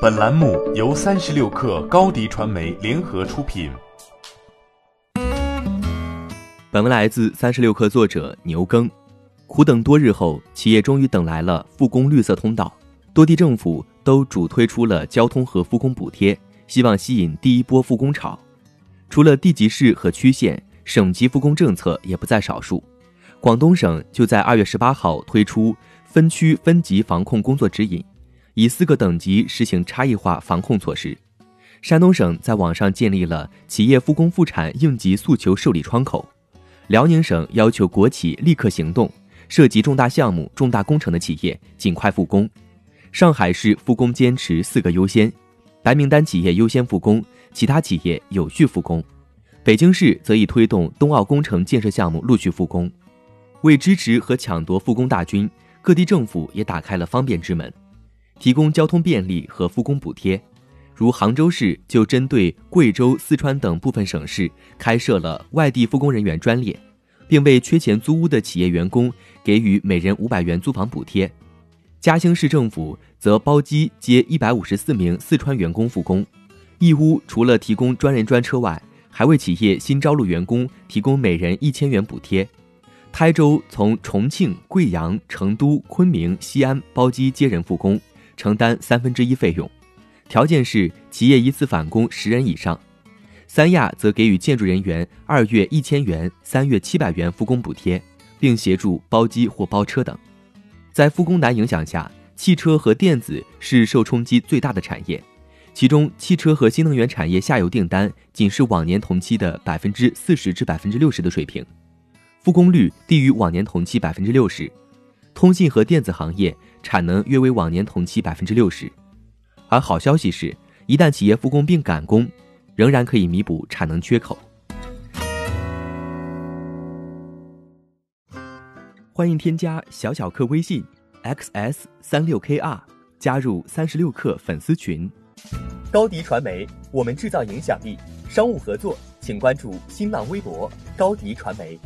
本栏目由三十六氪高低传媒联合出品。本文来自三十六氪作者牛耕。苦等多日后，企业终于等来了复工绿色通道，多地政府都主推出了交通和复工补贴，希望吸引第一波复工潮。除了地级市和区县，省级复工政策也不在少数。广东省就在二月十八号推出分区分级防控工作指引，以四个等级实行差异化防控措施。山东省在网上建立了企业复工复产应急诉求受理窗口。辽宁省要求国企立刻行动，涉及重大项目、重大工程的企业尽快复工。上海市复工坚持四个优先，白名单企业优先复工，其他企业有序复工。北京市则已推动冬奥工程建设项目陆续复工。为支持和抢夺复工大军，各地政府也打开了方便之门，提供交通便利和复工补贴。如杭州市就针对贵州、四川等部分省市开设了外地复工人员专列，并为缺钱租屋的企业员工给予每人五百元租房补贴。嘉兴市政府则包机接一百五十四名四川员工复工。义乌除了提供专人专车外，还为企业新招录员工提供每人一千元补贴。台州从重庆、贵阳、成都、昆明、西安包机接人复工，承担三分之一费用，条件是企业一次返工十人以上。三亚则给予建筑人员二月一千元、三月七百元复工补贴，并协助包机或包车等。在复工难影响下，汽车和电子是受冲击最大的产业，其中汽车和新能源产业下游订单仅是往年同期的百分之四十至百分之六十的水平。复工率低于往年同期百分之六十，通信和电子行业产能约为往年同期百分之六十。而好消息是，一旦企业复工并赶工，仍然可以弥补产能缺口。欢迎添加小小客微信 xs 三六 kr，加入三十六氪粉丝群。高迪传媒，我们制造影响力。商务合作，请关注新浪微博高迪传媒。